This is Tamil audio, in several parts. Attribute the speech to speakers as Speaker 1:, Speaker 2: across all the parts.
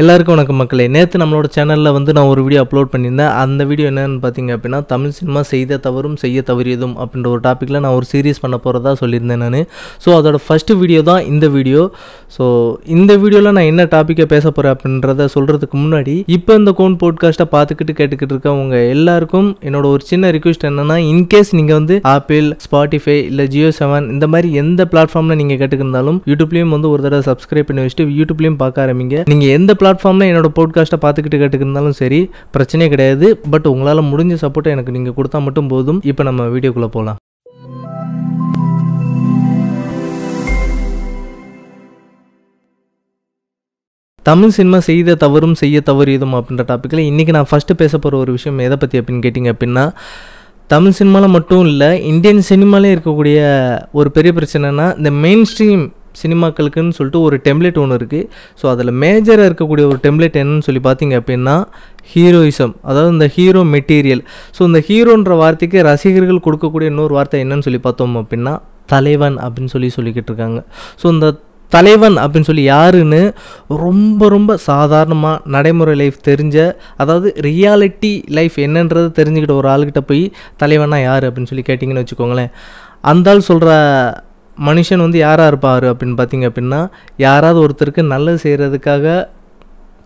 Speaker 1: எல்லாருக்கும் வணக்கம் மக்களே. நேற்று நம்மளோட சேனலில் வந்து நான் ஒரு வீடியோ அப்லோட் பண்ணியிருந்தேன். அந்த வீடியோ என்னன்னு பார்த்தீங்க அப்படின்னா தமிழ் சினிமா செய்த தவறும் செய்ய தவறியதும் அப்படின்ற ஒரு டாப்பிக்கில் நான் ஒரு சீரியஸ் பண்ண போகிறதா சொல்லியிருந்தேன் நான். ஸோ அதோட ஃபஸ்ட்டு வீடியோ தான் இந்த வீடியோ ஸோ இந்த வீடியோவில் நான் என்ன டாப்பிக்கை பேச போகிறேன் அப்படின்றத சொல்கிறதுக்கு முன்னாடி இப்போ இந்த கோன் போட்காஸ்ட்டை பார்த்துக்கிட்டு கேட்டுக்கிட்டு இருக்கவங்க எல்லாருக்கும் என்னோட ஒரு சின்ன ரிக்வெஸ்ட் என்னென்னா இன்கேஸ் நீங்கள் வந்து ஆப்பிள் ஸ்பாட்டிஃபை இல்லை ஜியோ செவன் இந்த மாதிரி எந்த பிளாட்ஃபார்மில் நீங்கள் கேட்டுக்கிருந்தாலும் யூடியூப்லேயும் வந்து ஒரு தடவை சப்ஸ்கிரைப் பண்ணி வச்சுட்டு யூடியூப்லேயும் பார்க்க ஆரம்பிங்க. நீங்கள் எந்த பிளாட்ஃபார்மில் என்னோடய போட்காஸ்ட்டை பார்த்துக்கிட்டு கேட்டுக்கிருந்தாலும் சரி பிரச்சனையே கிடையாது. பட் உங்களால் முடிஞ்ச சப்போர்ட்டை எனக்கு நீங்கள் கொடுத்தா மட்டும் போதும். இப்போ நம்ம வீடியோக்குள்ளே போகலாம் தமிழ் சினிமா செய்த தவறும் செய்ய தவறியதும் அப்படின்ற டாப்பிக்கில் இன்றைக்கி நான் ஃபஸ்ட்டு பேச போகிற ஒரு விஷயம் எதை பற்றி அப்படின்னு கேட்டிங்க அப்படின்னா தமிழ் சினிமாவில் மட்டும் இல்லை இந்தியன் சினிமாலே இருக்கக்கூடிய ஒரு பெரிய பிரச்சனைனா இந்த மெயின் ஸ்ட்ரீம் சினிமாக்களுக்குன்னு சொல்லிட்டு ஒரு டெம்ப்ளேட் ஒன்று இருக்குது ஸோ அதில் மேஜராக இருக்கக்கூடிய ஒரு டெம்ப்ளேட் என்னன்னு சொல்லி பார்த்தீங்க அப்படின்னா ஹீரோயிசம் அதாவது இந்த ஹீரோ மெட்டீரியல் ஸோ இந்த ஹீரோன்ற வார்த்தைக்கு ரசிகர்கள் கொடுக்கக்கூடிய இன்னொரு வார்த்தை என்னன்னு சொல்லி பார்த்தோம் அப்படின்னா தலைவன் அப்படின்னு சொல்லி சொல்லிக்கிட்டு இருக்காங்க. ஸோ இந்த தலைவன் அப்படின்னு சொல்லி யாருன்னு ரொம்ப ரொம்ப சாதாரணமாக நடைமுறை லைஃப் தெரிஞ்ச அதாவது ரியாலிட்டி லைஃப் என்னன்றது தெரிஞ்சுக்கிட்ட ஒரு ஆளுக்கிட்ட போய் தலைவனா யார் அப்படின்னு சொல்லி கேட்டிங்கன்னு வச்சுக்கோங்களேன். அந்த ஆள் சொல்கிற மனுஷன் வந்து யாராக இருப்பார் அப்படின்னு பார்த்தீங்க அப்படின்னா யாராவது ஒருத்தருக்கு நல்லது செய்கிறதுக்காக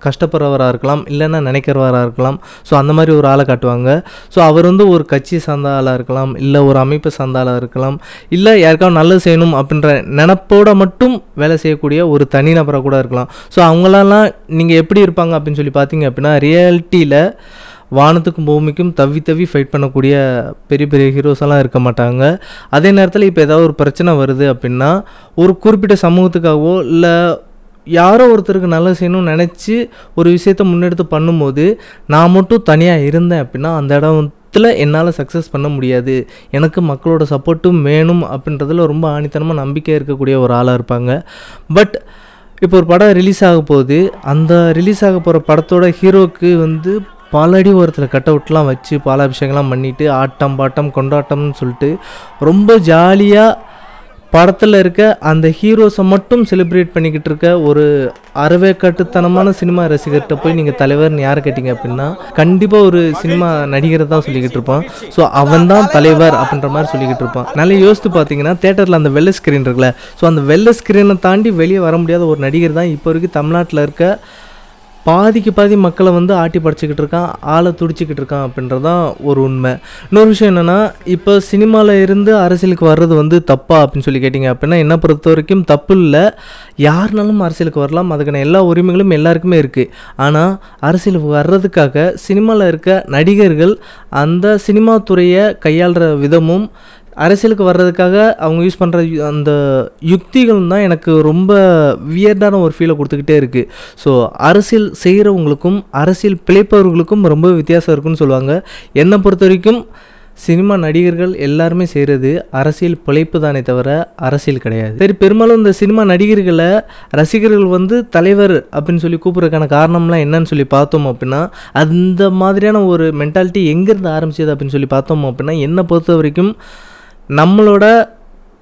Speaker 1: கஷ்டப்படுறவராக இருக்கலாம் இல்லைன்னா நினைக்கிறவராக இருக்கலாம். ஸோ அந்த மாதிரி ஒரு ஆளை காட்டுவாங்க. ஸோ அவர் வந்து ஒரு கட்சி சார்ந்த ஆளாக இருக்கலாம் இல்லை ஒரு அமைப்பு சார்ந்த ஆளாக இருக்கலாம் இல்லை யாருக்காவது நல்லது செய்யணும் அப்படின்ற நினப்போட மட்டும் வேலை செய்யக்கூடிய ஒரு தனிநபராக கூட இருக்கலாம். ஸோ அவங்களெல்லாம் நீங்கள் எப்படி இருப்பாங்க அப்படின்னு சொல்லி பார்த்தீங்க அப்படின்னா ரியாலிட்டியில் வானத்துக்கும் பூமிக்கும் தவி தவி ஃபைட் பண்ணக்கூடிய பெரிய பெரிய ஹீரோஸ் எல்லாம் இருக்க மாட்டாங்க. அதே நேரத்தில் இப்போ ஏதாவது ஒரு பிரச்சனை வருது அப்படின்னா ஒரு குறிப்பிட்ட சமூகத்துக்காகவோ இல்லை யாரோ ஒருத்தருக்கு நல்லா செய்யணும்னு நினச்சி ஒரு விஷயத்தை முன்னெடுத்து பண்ணும்போது நான் மட்டும் தனியாக இருந்தேன் அப்படின்னா அந்த இடத்துல என்னால் சக்ஸஸ் பண்ண முடியாது. எனக்கு மக்களோட சப்போர்ட்டும் வேணும் அப்படின்றதுல ரொம்ப ஆணித்தனமாக நம்பிக்கை இருக்கக்கூடிய ஒரு ஆளாக இருப்பாங்க. பட் இப்போ ஒரு படம் ரிலீஸ் ஆக போகுது அந்த ரிலீஸ் ஆக போகிற படத்தோட ஹீரோக்கு வந்து பல அடி ஓரத்தில் கட் அவுட்லாம் வச்சு பாலாபிஷேகம்லாம் பண்ணிவிட்டு ஆட்டம் பாட்டம் கொண்டாட்டம்னு சொல்லிட்டு ரொம்ப ஜாலியாக படத்தில் இருக்க அந்த ஹீரோஸை மட்டும் செலிப்ரேட் பண்ணிக்கிட்டு இருக்க ஒரு அறவே கட்டுத்தனமான சினிமா ரசிகர்கிட்ட போய் நீங்கள் தலைவர்னு யார் கேட்டிங்க அப்படின்னா கண்டிப்பாக ஒரு சினிமா நடிகரை தான் சொல்லிக்கிட்டு இருப்பான். ஸோ அவன் தான் தலைவர் அப்படின்ற மாதிரி சொல்லிக்கிட்டு இருப்பான். நல்லா யோசித்து பார்த்தீங்கன்னா தேட்டரில் அந்த வெள்ளை ஸ்க்ரீன் இருக்குல்ல. ஸோ அந்த வெள்ளை ஸ்க்ரீனை தாண்டி வெளியே வர முடியாத ஒரு நடிகர் தான் இப்போ வரைக்கும் தமிழ்நாட்டில் இருக்க பாதிக்கு பாதி மக்களை வந்து ஆட்டி படைச்சிக்கிட்டு இருக்கான் ஆளை துடிச்சிக்கிட்டு இருக்கான் அப்படின்றதான் ஒரு உண்மை. இன்னொரு விஷயம் என்னென்னா இப்போ சினிமாவில் இருந்து அரசியலுக்கு வர்றது வந்து தப்பா அப்படின்னு சொல்லி கேட்டிங்க அப்படின்னா என்ன பொறுத்த வரைக்கும் தப்பு இல்லை. யாருனாலும் அரசியலுக்கு வரலாம் அதுக்கான எல்லா உரிமைகளும் எல்லாருக்குமே இருக்குது ஆனால் அரசியலுக்கு வர்றதுக்காக சினிமாவில் இருக்க நடிகர்கள் அந்த சினிமா துறையை கையாளுற விதமும் அரசியலுக்கு வர்றதுக்காக அவங்க யூஸ் பண்ணுற அந்த யுக்திகள் தான் எனக்கு ரொம்ப வியர்டான ஒரு ஃபீலை கொடுத்துக்கிட்டே இருக்குது ஸோ அரசியல் செய்கிறவங்களுக்கும் அரசியல் பிழைப்பவர்களுக்கும் ரொம்ப வித்தியாசம் இருக்குன்னு சொல்லுவாங்க. என்னை பொறுத்த வரைக்கும் சினிமா நடிகர்கள் எல்லாருமே செய்கிறது அரசியல் பிழைப்பு தானே தவிர அரசியல் கிடையாது. சரி பெரும்பாலும் இந்த சினிமா நடிகர்களை ரசிகர்கள் வந்து தலைவர் அப்படின்னு சொல்லி கூப்பிட்றதுக்கான காரணம்லாம் என்னன்னு சொல்லி பார்த்தோம் அப்படின்னா அந்த மாதிரியான ஒரு மென்டாலிட்டி எங்கேருந்து ஆரம்பிச்சது அப்படின்னு சொல்லி பார்த்தோம் அப்படின்னா என்னை பொறுத்த வரைக்கும் நம்மளோட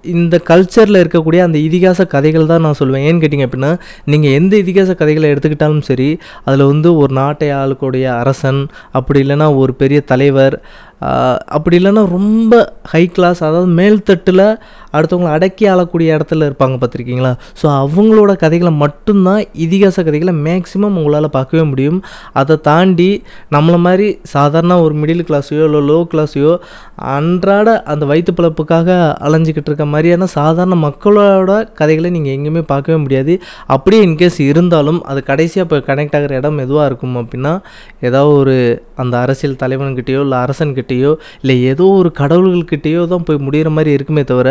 Speaker 1: இந்த கல்ச்சரில் இருக்கக்கூடிய அந்த இதிகாச கதைகள் தான் நான் சொல்லுவேன் ஏன்னு கேட்டிங்க அப்படின்னா நீங்கள் எந்த இதிகாச கதைகளை எடுத்துக்கிட்டாலும் சரி அதில் வந்து ஒரு நாட்டை ஆளுக்கூடிய அரசன் அப்படி இல்லைன்னா ஒரு பெரிய தலைவர் அப்படி இல்லைன்னா ரொம்ப ஹை கிளாஸ் அதாவது மேல்தட்டில் அடுத்தவங்களை அடக்கி ஆளக்கூடிய இடத்துல இருப்பாங்க பார்த்துருக்கீங்களா? ஸோ அவங்களோட கதைகளை மட்டும்தான் இதிகாச கதைகளை மேக்ஸிமம் உங்களால் பார்க்கவே முடியும். அதை தாண்டி நம்மளை மாதிரி சாதாரண ஒரு மிடில் கிளாஸையோ இல்லை லோ கிளாஸையோ அன்றாட அந்த வயிற்று பிழப்புக்காக அலைஞ்சிக்கிட்டு இருக்க மாதிரியான சாதாரண மக்களோட கதைகளை நீங்கள் எங்கேயுமே பார்க்கவே முடியாது. அப்படியே இன்கேஸ் இருந்தாலும் அது கடைசியாக இப்போ கனெக்ட் ஆகிற இடம் எதுவாக இருக்கும் அப்படின்னா ஏதாவது ஒரு அந்த அரசியல் தலைவன்கிட்டேயோ இல்லை கிட்டேயோ இல்லை ஏதோ ஒரு கடவுள்கள்கிட்டேயோ தான் போய் முடிகிற மாதிரி இருக்குமே தவிர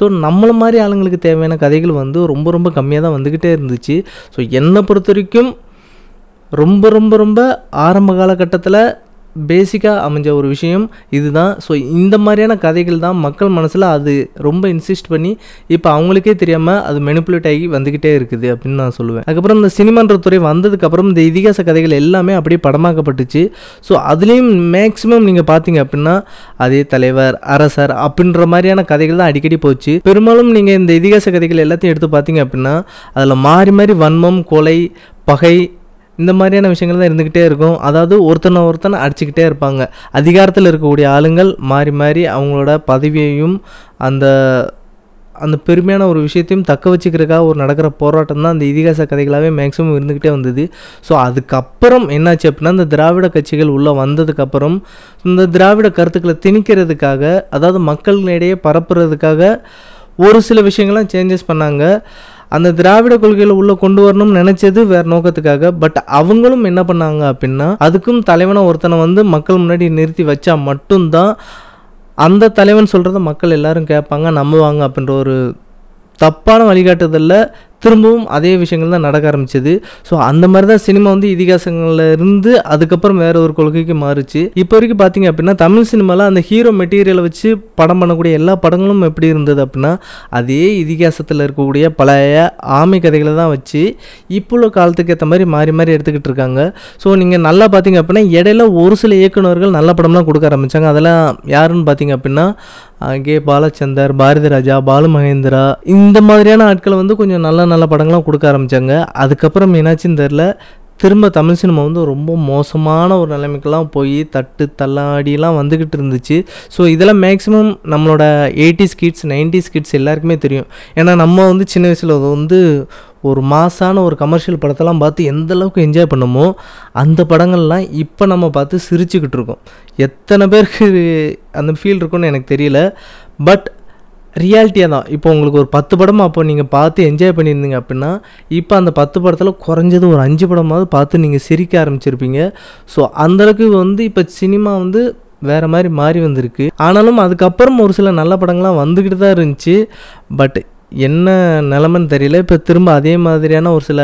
Speaker 1: ஸோ நம்மளை மாதிரி ஆளுங்களுக்கு தேவையான கதைகள் வந்து ரொம்ப ரொம்ப கம்மியாக தான் வந்துக்கிட்டே இருந்துச்சு. ஸோ என்னை பொறுத்த வரைக்கும் ரொம்ப ரொம்ப ரொம்ப ஆரம்ப காலகட்டத்தில் பேசிக்காக அமைஞ்ச ஒரு விஷயம் இதுதான். ஸோ இந்த மாதிரியான கதைகள் தான் மக்கள் மனசில் அது ரொம்ப இன்சிஸ்ட் பண்ணி இப்போ அவங்களுக்கே தெரியாமல் அது மெனிப்புலேட் ஆகி வந்துக்கிட்டே இருக்குது அப்படின்னு நான் சொல்லுவேன். அதுக்கப்புறம் இந்த சினிமான்ற துறை வந்ததுக்கப்புறம் இந்த இதிகாச கதைகள் எல்லாமே அப்படியே படமாக்கப்பட்டுச்சு. ஸோ அதுலேயும் மேக்ஸிமம் நீங்கள் பார்த்தீங்க அப்படின்னா அதே தலைவர் அரசர் அப்படின்ற மாதிரியான கதைகள் தான் அடிக்கடி போச்சு. பெரும்பாலும் நீங்கள் இந்த இதிகாச கதைகள் எல்லாத்தையும் எடுத்து பார்த்தீங்க அப்படின்னா அதில் மாறி மாறி வன்மம் கொலை பகை இந்த மாதிரியான விஷயங்கள் தான் இருந்துக்கிட்டே இருக்கும். அதாவது ஒருத்தனை ஒருத்தனை அடிச்சுக்கிட்டே இருப்பாங்க. அதிகாரத்தில் இருக்கக்கூடிய ஆளுங்கள் மாறி மாறி அவங்களோட பதவியையும் அந்த அந்த பெருமையான ஒரு விஷயத்தையும் தக்க வச்சுக்கிறதுக்காக ஒரு நடக்கிற போராட்டம் தான் அந்த இதிகாச கதைகளாகவே மேக்ஸிமம் இருந்துக்கிட்டே வந்தது. ஸோ அதுக்கப்புறம் என்னாச்சு அப்படின்னா இந்த திராவிட கட்சிகள் உள்ளே வந்ததுக்கப்புறம் இந்த திராவிட கருத்துக்களை திணிக்கிறதுக்காக அதாவது மக்களிடையே பரப்புறதுக்காக ஒரு சில விஷயங்கள்லாம் சேஞ்சஸ் பண்ணாங்க. அந்த திராவிட கொள்கையில் உள்ளே கொண்டு வரணும்னு நினச்சது வேறு நோக்கத்துக்காக. பட் அவங்களும் என்ன பண்ணாங்க அப்படின்னா அதுக்கும் தலைவனை ஒருத்தனை வந்து மக்கள் முன்னாடி நிறுத்தி வச்சா மட்டும்தான் அந்த தலைவன் சொல்கிறத மக்கள் எல்லாரும் கேட்பாங்க நம்புவாங்க அப்படின்ற ஒரு தப்பான வழிகாட்டுதலில். திரும்பவும் அதே விஷயங்கள் தான் நடக்க ஆரம்பிச்சது. ஸோ அந்த மாதிரி தான் சினிமா வந்து இதிகாசங்கள்ல இருந்து அதுக்கப்புறம் வேற ஒரு கொள்கைக்கு மாறுச்சு. இப்போ வரைக்கும் பார்த்தீங்க அப்படின்னா தமிழ் சினிமாவில் அந்த ஹீரோ மெட்டீரியலை வச்சு படம் பண்ணக்கூடிய எல்லா படங்களும் எப்படி இருந்தது அப்படின்னா அதே இதிகாசத்தில் இருக்கக்கூடிய பழைய ஆமை கதைகளை தான் வச்சு இப்போ உள்ள காலத்துக்கு ஏற்ற மாதிரி மாறி மாறி எடுத்துக்கிட்டு இருக்காங்க. ஸோ நீங்கள் நல்லா பார்த்தீங்க அப்படின்னா இடையில ஒரு சில இயக்குனர்கள் நல்ல படம்லாம் கொடுக்க ஆரம்பித்தாங்க அதெல்லாம் யாருன்னு பார்த்தீங்க அப்படின்னா கே. பாலச்சந்தர் பாரதி ராஜா பாலு மகேந்திரா இந்த மாதிரியான ஆட்களை வந்து கொஞ்சம் நல்ல நல்ல படங்கள்லாம் கொடுக்க ஆரம்பித்தாங்க அதுக்கப்புறம் என்னாச்சுன்னு தெரில திரும்ப தமிழ் சினிமா வந்து ரொம்ப மோசமான ஒரு நிலைமைக்கெல்லாம் போய் தட்டு தள்ளாடிலாம் வந்துக்கிட்டு இருந்துச்சு. ஸோ இதெல்லாம் மேக்ஸிமம் நம்மளோட எயிட்டிஸ் கிட்ஸ் நைன்டிஸ் கிட்ஸ் எல்லாருக்குமே தெரியும். ஏன்னா நம்ம வந்து சின்ன வயசில் வந்து ஒரு மாசான ஒரு கமர்ஷியல் படத்தெல்லாம் பார்த்து எந்த அளவுக்கு என்ஜாய் பண்ணமோ அந்த படங்கள்லாம் இப்போ நம்ம பார்த்து சிரிச்சுக்கிட்டு இருக்கோம். எத்தனை பேருக்கு அந்த ஃபீல் இருக்குன்னு எனக்கு தெரியல. பட் ரியாலிட்டியாக தான். இப்போ உங்களுக்கு ஒரு பத்து படம் அப்போ நீங்கள் பார்த்து என்ஜாய் பண்ணியிருந்தீங்க அப்படின்னா இப்போ அந்த பத்து படத்தில் குறைஞ்சது ஒரு அஞ்சு படமாவது பார்த்து நீங்கள் சிரிக்க ஆரம்பிச்சிருப்பீங்க. ஸோ அந்தளவுக்கு வந்து இப்போ சினிமா வந்து வேறு மாதிரி மாறி வந்திருக்கு. ஆனாலும் அதுக்கப்புறம் ஒரு சில நல்ல படங்கள்லாம் வந்துக்கிட்டு தான் இருந்துச்சு. பட் என்ன நிலமன்னு தெரியல. இப்போ திரும்ப அதே மாதிரியான ஒரு சில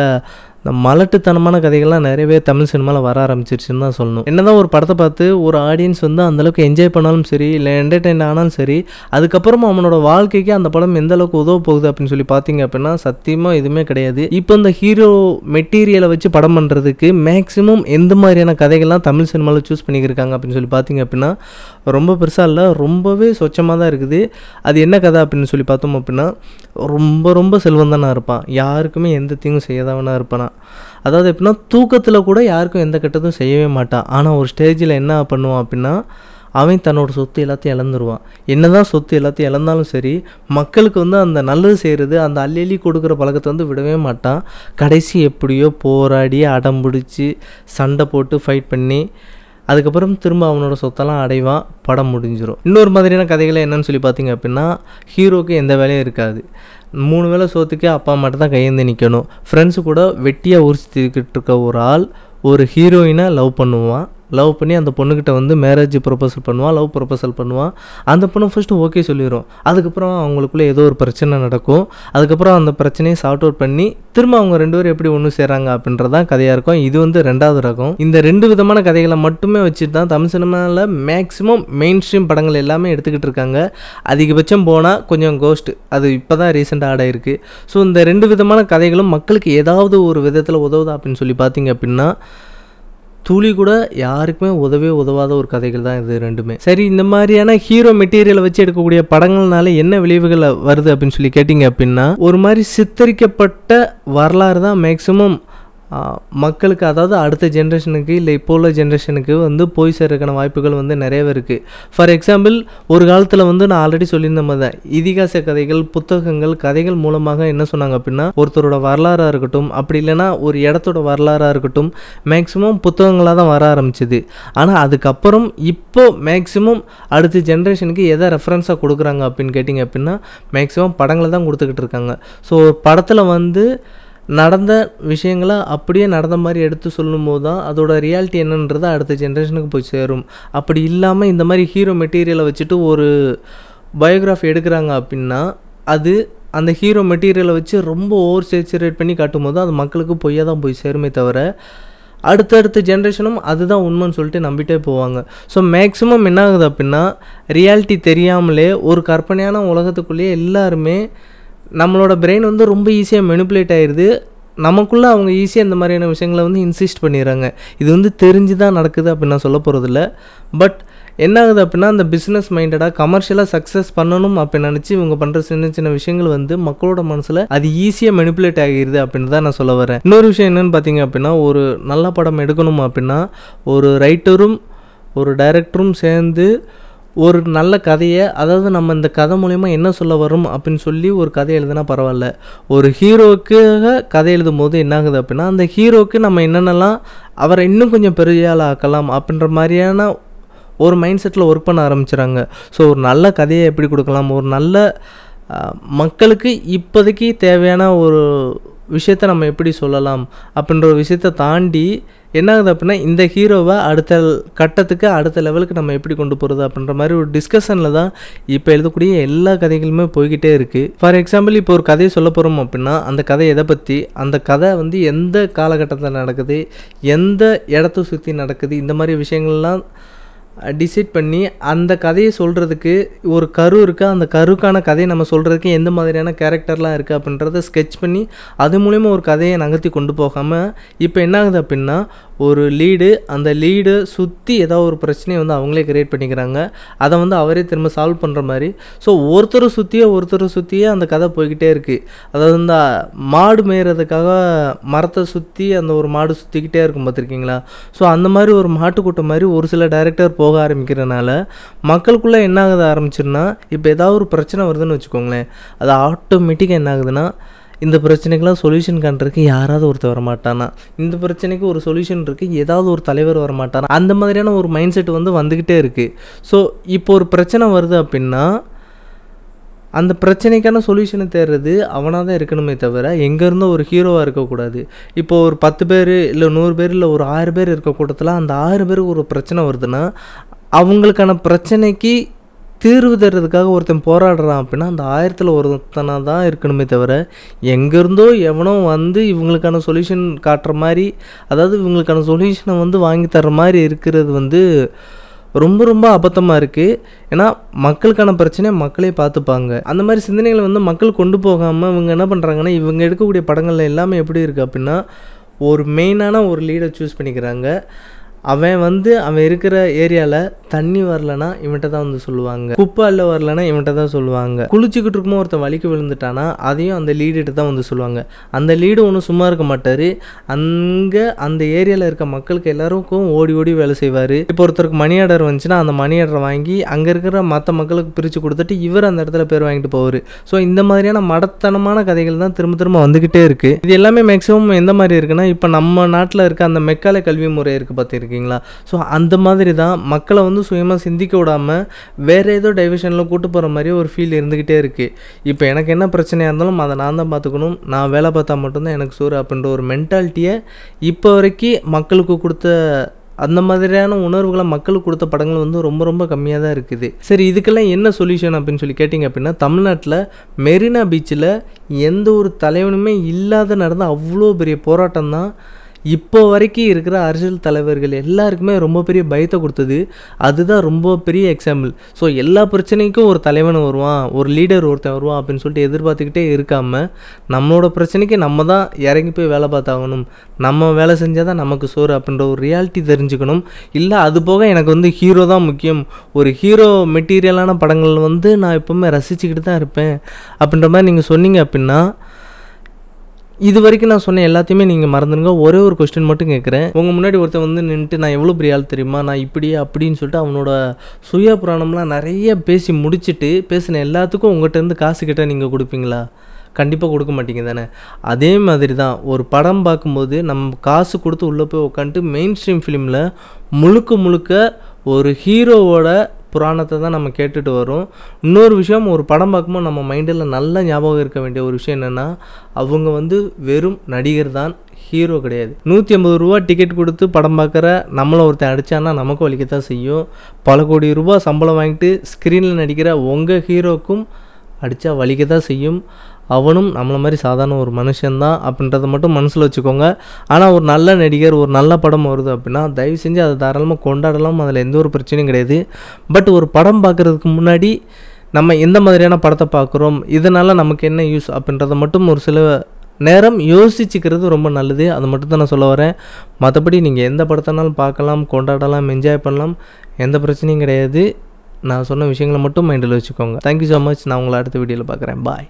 Speaker 1: இந்த மலட்டுத்தனமான கதைகள்லாம் நிறையவே தமிழ் சினிமாவில் வர ஆரம்பிச்சிருச்சுன்னு தான் சொல்லணும். என்னதான் ஒரு படத்தை பார்த்து ஒரு ஆடியன்ஸ் வந்து அந்தளவுக்கு என்ஜாய் பண்ணாலும் சரி இல்லை என்டர்டெயின் ஆனாலும் சரி அதுக்கப்புறம் அவனோட வாழ்க்கைக்கு அந்த படம் எந்த அளவுக்கு உதவ போகுது அப்படின்னு சொல்லி பார்த்தீங்க அப்படின்னா சத்தியமாக எதுவுமே கிடையாது. இப்போ இந்த ஹீரோ மெட்டீரியலை வச்சு படம் பண்ணுறதுக்கு மேக்ஸிமம் எந்த மாதிரியான கதைகள்லாம் தமிழ் சினிமாவில் சூஸ் பண்ணிக்கிருக்காங்க அப்படின்னு சொல்லி பார்த்தீங்க அப்படின்னா ரொம்ப பெருசாக இல்லை ரொம்பவே சொச்சமாக தான் இருக்குது. அது என்ன கதை அப்படின்னு சொல்லி பார்த்தோம் அப்படின்னா ரொம்ப ரொம்ப செல்வந்தானா இருப்பான். யாருக்குமே எந்த தீங்கும் செய்யாதவனா இருப்பானா. அதாவது எப்படின்னா தூக்கத்தில் கூட யாருக்கும் எந்த கெட்டதும் செய்யவே மாட்டான். ஆனால் ஒரு ஸ்டேஜில் என்ன பண்ணுவான் அப்படின்னா அவன் தன்னோட சொத்து எல்லாத்தையும் இழந்துருவான். என்னதான் சொத்து எல்லாத்தையும் இழந்தாலும் சரி மக்களுக்கு வந்து அந்த நல்லது செய்கிறது அந்த அள்ளி அள்ளி கொடுக்குற பழக்கத்தை வந்து விடவே மாட்டான். கடைசி எப்படியோ போராடி அடம் பிடிச்சி சண்டை போட்டு ஃபைட் பண்ணி அதுக்கப்புறம் திரும்ப அவனோட சொத்தெல்லாம் அடைவான் படம் முடிஞ்சிடும் இன்னொரு மாதிரியான கதைகளை என்னன்னு சொல்லி பார்த்தீங்க அப்படின்னா ஹீரோக்கு எந்த வேலையும் இருக்காது. மூணு வேளை சோத்துக்கே அப்பா மட்டும் தான் கையேந்து நிற்கணும் ஃப்ரெண்ட்ஸு கூட வெட்டியாக உரிச்சிக்கிட்டு இருக்க ஒரு ஆள் ஒரு ஹீரோயினை லவ் பண்ணுவான். லவ் பண்ணி அந்த பொண்ணுக்கிட்ட வந்து மேரேஜ் ப்ரொபோசல் பண்ணுவான் லவ் ப்ரொபோசல் பண்ணுவான் அந்த பொண்ணு ஃபஸ்ட்டு ஓகே சொல்லிடும் அதுக்கப்புறம் அவங்களுக்குள்ளே ஏதோ ஒரு பிரச்சனை நடக்கும். அதுக்கப்புறம் அந்த பிரச்சனையை சார்ட் அவுட் பண்ணி திரும்ப அவங்க ரெண்டு பேரும் எப்படி ஒன்று சேராங்க அப்படின்றதான் கதையாக இருக்கும். இது வந்து ரெண்டாவது ரகம். இந்த ரெண்டு விதமான கதைகளை மட்டுமே வச்சுட்டு தான் தமிழ் சினிமாவில் மேக்ஸிமம் மெயின் ஸ்ட்ரீம் படங்கள் எல்லாமே எடுத்துக்கிட்டு இருக்காங்க. அதிகபட்சம் போனால் கொஞ்சம் கோஸ்ட் அது இப்போ தான் ரீசெண்டாக ஆட் ஆயிருக்கு. ஸோ இந்த ரெண்டு விதமான கதைகளும் மக்களுக்கு ஏதாவது ஒரு விதத்தில் உதவுதா அப்படின்னு சொல்லி பார்த்தீங்க அப்படின்னா துளி கூட யாருக்குமே உதவே உதவாத ஒரு கதைகள் தான் இது ரெண்டுமே. சரி இந்த மாதிரியான ஹீரோ மெட்டீரியலை வச்சு எடுக்கக்கூடிய படங்கள்னால என்ன விளைவுகள் வருது அப்படின்னு சொல்லி கேட்டிங்க அப்படின்னா ஒரு மாதிரி சித்தரிக்கப்பட்ட வரலாறு தான் மேக்ஸிமம் மக்களுக்கு அதாவது அடுத்த ஜென்ரேஷனுக்கு இல்லை இப்போ உள்ள ஜென்ரேஷனுக்கு வந்து போய் சேர்றதுக்கான வாய்ப்புகள் வந்து நிறையவே இருக்குது ஃபார் எக்ஸாம்பிள் ஒரு காலத்தில் வந்து நான் ஆல்ரெடி சொல்லியிருந்த மாதிரி தான் இதிகாச கதைகள் புத்தகங்கள் கதைகள் மூலமாக என்ன சொன்னாங்க அப்படின்னா ஒருத்தரோட வரலாறாக இருக்கட்டும் அப்படி இல்லைன்னா ஒரு இடத்தோட வரலாறாக இருக்கட்டும் மேக்ஸிமம் புத்தகங்களாக தான் வர ஆரம்பிச்சிது. ஆனால் அதுக்கப்புறம் இப்போ மேக்ஸிமம் அடுத்த ஜென்ரேஷனுக்கு எதை ரெஃபரன்ஸாக கொடுக்குறாங்க அப்படின்னு கேட்டிங்க அப்படின்னா மேக்ஸிமம் படங்களை தான் கொடுத்துக்கிட்டு இருக்காங்க. ஸோ படத்தில் வந்து நடந்த விஷயங்களை அப்படியே நடந்த மாதிரி எடுத்து சொல்லும்போது தான் அதோட ரியாலிட்டி என்னன்றது அடுத்த ஜென்ரேஷனுக்கு போய் சேரும். அப்படி இல்லாமல் இந்த மாதிரி ஹீரோ மெட்டீரியலை வச்சுட்டு ஒரு பயோகிராஃபி எடுக்கிறாங்க அப்படின்னா அது அந்த ஹீரோ மெட்டீரியலை வச்சு ரொம்ப ஓவர் சேச்சுரேட் பண்ணி காட்டும் போது அது மக்களுக்கு பொய்யாக தான் போய் சேருமே தவிர அடுத்தடுத்த ஜென்ரேஷனும் அதுதான் உண்மைன்னு சொல்லிட்டு நம்பிட்டே போவாங்க. ஸோ மேக்ஸிமம் என்ன ஆகுது அப்படின்னா ரியாலிட்டி தெரியாமலே ஒரு கற்பனையான உலகத்துக்குள்ளேயே எல்லாருமே நம்மளோட பிரெயின் வந்து ரொம்ப ஈஸியாக மெனிப்புலேட் ஆயிடுது நமக்குள்ளே அவங்க ஈஸியாக இந்த மாதிரியான விஷயங்களை வந்து இன்சிஸ்ட் பண்ணிடுறாங்க. இது வந்து தெரிஞ்சு தான் நடக்குது அப்படின்னு நான் சொல்ல போகிறதில்ல பட் என்ன ஆகுது அப்படின்னா அந்த பிஸ்னஸ் மைண்டடாக கமர்ஷியலாக சக்ஸஸ் பண்ணணும் அப்படின்னு நினச்சி இவங்க பண்ணுற சின்ன சின்ன விஷயங்கள் வந்து மக்களோட மனசில் அது ஈஸியாக மெனிப்புலேட் ஆகிடுது அப்படின்னு தான் நான் சொல்ல வரேன். இன்னொரு விஷயம் என்னென்னு பார்த்தீங்க அப்படின்னா ஒரு நல்ல படம் எடுக்கணும் அப்படின்னா ஒரு ரைட்டரும் ஒரு டைரக்டரும் சேர்ந்து ஒரு நல்ல கதையை அதாவது நம்ம இந்த கதை மூலயமா என்ன சொல்ல வரும் அப்படின்னு சொல்லி ஒரு கதை எழுதுனா பரவாயில்ல. ஒரு ஹீரோக்காக கதை எழுதும் போது என்ன ஆகுது அப்படின்னா அந்த ஹீரோவுக்கு நம்ம என்னென்னலாம் அவரை இன்னும் கொஞ்சம் பெரிய ஆள் ஆக்கலாம் அப்படின்ற மாதிரியான ஒரு மைண்ட் செட்டில் ஒர்க் பண்ண ஆரம்பிச்சுறாங்க. ஸோ ஒரு நல்ல கதையை எப்படி கொடுக்கலாம்? ஒரு நல்ல மக்களுக்கு இப்போதைக்கு தேவையான ஒரு விஷயத்த நம்ம எப்படி சொல்லலாம்? அப்படின்ற ஒரு விஷயத்தை தாண்டி என்ன ஆகுது அப்படின்னா இந்த ஹீரோவை அடுத்த கட்டத்துக்கு அடுத்த லெவலுக்கு நம்ம எப்படி கொண்டு போகிறது அப்படின்ற மாதிரி ஒரு டிஸ்கஷனில் தான் இப்போ எழுதக்கூடிய எல்லா கதைகளுமே போய்கிட்டே இருக்குது ஃபார் எக்ஸாம்பிள் இப்போ ஒரு கதையை சொல்ல போகிறோம் அப்படின்னா அந்த கதை எதை பற்றி அந்த கதை வந்து எந்த காலகட்டத்தில் நடக்குது எந்த இடத்த சுற்றி நடக்குது இந்த மாதிரி விஷயங்கள்லாம் டிசைட் பண்ணி அந்த கதையை சொல்கிறதுக்கு ஒரு கரு இருக்குது அந்த கருக்கான கதையை நம்ம சொல்கிறதுக்கு எந்த மாதிரியான கேரக்டர்லாம் இருக்குது அப்படின்றத ஸ்கெட்ச் பண்ணி அது மூலிமா ஒரு கதையை நகர்த்தி கொண்டு போகாமல் இப்போ என்ன ஆகுது அப்படின்னா ஒரு லீடு அந்த லீடு சுற்றி ஏதாவது ஒரு பிரச்சனையை வந்து அவங்களே கிரியேட் பண்ணிக்கிறாங்க. அதை வந்து அவரே திரும்ப சால்வ் பண்ணுற மாதிரி. ஸோ ஒருத்தரை சுற்றியே ஒருத்தரை சுற்றியே அந்த கதை போய்கிட்டே இருக்குது அதாவது இந்த மாடு மேயறதுக்காக மரத்தை சுற்றி அந்த ஒரு மாடு சுற்றிக்கிட்டே இருக்கும் பார்த்துருக்கீங்களா? ஸோ அந்த மாதிரி ஒரு மாட்டுக்கூட்டம் மாதிரி ஒரு சில டேரக்டர் போக ஆரம்பிக்கிறனால மக்களுக்குள்ளே என்ன ஆகுது ஆரம்பிச்சிருன்னா இப்போ ஏதாவது ஒரு பிரச்சனை வருதுன்னு வச்சுக்கோங்களேன். அது ஆட்டோமேட்டிக்காக என்ன ஆகுதுன்னா இந்த பிரச்சனைக்கெல்லாம் சொல்யூஷன் காண்றதுக்கு யாராவது ஒருத்தர் வர மாட்டானா இந்த பிரச்சனைக்கு ஒரு சொல்யூஷன் இருக்குது ஏதாவது ஒரு தலைவர் வர மாட்டானா அந்த மாதிரியான ஒரு மைண்ட் செட் வந்து வந்துக்கிட்டே இருக்குது ஸோ இப்போ ஒரு பிரச்சனை வருது அப்படின்னா அந்த பிரச்சனைக்கான சொல்யூஷனை தேடுறது அவனாக தான் இருக்கணுமே தவிர எங்கேருந்தோ ஒரு ஹீரோவாக இருக்கக்கூடாது. இப்போ ஒரு பத்து பேர் இல்லை நூறு பேர் இல்லை ஒரு ஆறு பேர் இருக்க கூட்டத்தில் அந்த ஆறு பேருக்கு ஒரு பிரச்சனை வருதுன்னா அவங்களுக்கான பிரச்சனைக்கு தீர்வு தர்றதுக்காக ஒருத்தன் போராடுறான் அப்படின்னா அந்த ஆயிரத்தில் ஒருத்தனாக தான் இருக்கணுமே தவிர எங்கேருந்தோ எவனோ வந்து இவங்களுக்கான சொல்யூஷன் காட்டுற மாதிரி அதாவது இவங்களுக்கான சொல்யூஷனை வந்து வாங்கி தர்ற மாதிரி இருக்கிறது வந்து ரொம்ப ரொம்ப அபத்தமாக இருக்குது ஏன்னா மக்களுக்கான பிரச்சனையை மக்களே பார்த்துப்பாங்க. அந்த மாதிரி சிந்தனைகளை வந்து மக்கள் கொண்டு போகாமல் இவங்க என்ன பண்ணுறாங்கன்னா இவங்க எடுக்கக்கூடிய படங்கள்ல எல்லாமே எப்படி இருக்குது அப்படின்னா ஒரு மெயினான ஒரு லீடை சூஸ் பண்ணிக்கிறாங்க. அவன் வந்து அவன் இருக்கிற ஏரியாவில் தண்ணி வரலனா இவன்கிட்ட தான் வந்து சொல்லுவாங்க. குப்பை அல்ல வரலனா இவன்கிட்ட தான் சொல்லுவாங்க. குளிச்சுக்கிட்டு இருக்கும்போது ஒருத்தன் வலிக்கு விழுந்துட்டானா அதையும் அந்த லீடுகிட்ட தான் வந்து சொல்லுவாங்க. அந்த லீடு ஒன்றும் சும்மா இருக்க மாட்டார். அங்கே அந்த ஏரியாவில் இருக்க மக்களுக்கு எல்லாருக்கும் ஓடி ஓடி வேலை செய்வார். இப்போ ஒருத்தருக்கு மணி ஆர்டர் வந்துச்சுன்னா அந்த மணி ஆர்டரை வாங்கி அங்கே இருக்கிற மற்ற மக்களுக்கு பிரித்து கொடுத்துட்டு இவர் அந்த இடத்துல பேர் வாங்கிட்டு போவார். ஸோ இந்த மாதிரியான மடத்தனமான கதைகள் தான் திரும்ப திரும்ப வந்துக்கிட்டே இருக்குது இது எல்லாமே மேக்ஸிமம் எந்த மாதிரி இருக்குன்னா இப்போ நம்ம நாட்டில் இருக்க அந்த மெக்கால கல்வி முறை இருக்குது பார்த்துருக்கீங்களா ஸோ அந்த மாதிரி தான் மக்களை வந்து சுயமாக சிந்திக்க விடாமல் வேறு ஏதோ டைவர்ஷனில் கூட்டு போகிற மாதிரி ஒரு ஃபீல் இருந்துக்கிட்டே இருக்குது இப்போ எனக்கு என்ன பிரச்சனையாக இருந்தாலும் அதை நான் தான் பார்த்துக்கணும். நான் வேலை பார்த்தா மட்டும்தான் எனக்கு சோறு அப்படின்ற ஒரு மென்டாலிட்டியை இப்போ வரைக்கும் மக்களுக்கு கொடுத்த அந்த மாதிரியான உணர்வுகளை மக்களுக்கு கொடுத்த படங்கள் வந்து ரொம்ப ரொம்ப கம்மியாக தான் இருக்குது. சரி இதுக்கெல்லாம் என்ன சொல்யூஷன் அப்படின்னு சொல்லி கேட்டிங்க அப்படின்னா தமிழ்நாட்டில் மெரினா பீச்சில் எந்த ஒரு தலைவனுமே இல்லாத நடந்த அவ்வளோ பெரிய போராட்டம் தான் இப்போ வரைக்கும் இருக்கிற அரசியல் தலைவர்கள் எல்லாருக்குமே ரொம்ப பெரிய பயத்தை கொடுத்தது. அதுதான் ரொம்ப பெரிய எக்ஸாம்பிள் ஸோ எல்லா பிரச்சனைக்கும் ஒரு தலைவன் வருவான் ஒரு லீடர் ஒருத்தன் வருவான் அப்படின்னு சொல்லிட்டு எதிர்பார்த்துக்கிட்டே இருக்காமல் நம்மளோட பிரச்சனைக்கு நம்ம தான் இறங்கி போய் வேலை பார்த்தாகணும். நம்ம வேலை செஞ்சால் தான் நமக்கு சோறு அப்படின்ற ஒரு ரியாலிட்டி தெரிஞ்சுக்கணும். இல்லை அது போக எனக்கு வந்து ஹீரோ தான் முக்கியம். ஒரு ஹீரோ மெட்டீரியலான படங்கள் வந்து நான் எப்போவுமே ரசிச்சுக்கிட்டு தான் இருப்பேன். அப்படின்ற மாதிரி நீங்கள் சொன்னீங்க அப்படின்னா இது வரைக்கும் நான் சொன்ன எல்லாத்தையுமே நீங்கள் மறந்துடுங்க ஒரே ஒரு கொஸ்டின் மட்டும் கேட்குறேன் உங்கள் முன்னாடி ஒருத்தன் வந்து நின்றுட்டு நான் எவ்வளோ பெரிய ஆள் தெரியுமா? நான் இப்படி அப்படின்னு சொல்லிட்டு அவனோட சுய புராணம்லாம் நிறைய பேசி முடிச்சுட்டு பேசின எல்லாத்துக்கும் உங்கள்கிட்ட காசு கிட்ட நீங்கள் கொடுப்பீங்களா? கண்டிப்பாக கொடுக்க மாட்டீங்க தானே? அதே மாதிரி தான் ஒரு படம் பார்க்கும்போது நம்ம காசு கொடுத்து உள்ளே போய் உட்காந்துட்டு மெயின் ஸ்ட்ரீம் ஃபிலிமில் முழுக்க முழுக்க ஒரு ஹீரோவோட புராணத்தை தான் நம்ம கேட்டுட்டு வரோம். இன்னொரு விஷயம் ஒரு படம் பார்க்கும்போது நம்ம மைண்டில் நல்ல ஞாபகம் இருக்க வேண்டிய ஒரு விஷயம் என்னென்னா அவங்க வந்து வெறும் நடிகர் தான் ஹீரோ கிடையாது. நூற்றி ஐம்பது ரூபா டிக்கெட் கொடுத்து படம் பார்க்குற நம்மளை ஒருத்தன் அடித்தான்னா நமக்கும் வலிக்கத்தான் செய்யும். பல கோடி ரூபா சம்பளம் வாங்கிட்டு ஸ்க்ரீனில் நடிக்கிற உங்கள் ஹீரோக்கும் அடித்தா வலிக்க தான் செய்யும். அவனும் நம்மளை மாதிரி சாதாரண ஒரு மனுஷன்தான் அப்படின்றத மட்டும் மனசில் வச்சுக்கோங்க. ஆனால் ஒரு நல்ல நடிகர் ஒரு நல்ல படம் வருது அப்படின்னா தயவு செஞ்சு அதை தாராளமாக கொண்டாடலாம். அதில் எந்த ஒரு பிரச்சனையும் கிடையாது. பட் ஒரு படம் பார்க்குறதுக்கு முன்னாடி நம்ம எந்த மாதிரியான படத்தை பார்க்குறோம்? இதனால் நமக்கு என்ன யூஸ் அப்படின்றத மட்டும் ஒரு சில நேரம் யோசிச்சுக்கிறது ரொம்ப நல்லது. அது மட்டும் தான் நான் சொல்ல வரேன். மற்றபடி நீங்கள் எந்த படத்தினாலும் பார்க்கலாம் கொண்டாடலாம் என்ஜாய் பண்ணலாம். எந்த பிரச்சனையும் கிடையாது. நான் சொன்ன விஷயங்களை மட்டும் மைண்டில் வச்சுக்கோங்க. தேங்க்யூ ஸோ மச் நான் உங்களை அடுத்த வீடியோவில் பார்க்குறேன். பாய்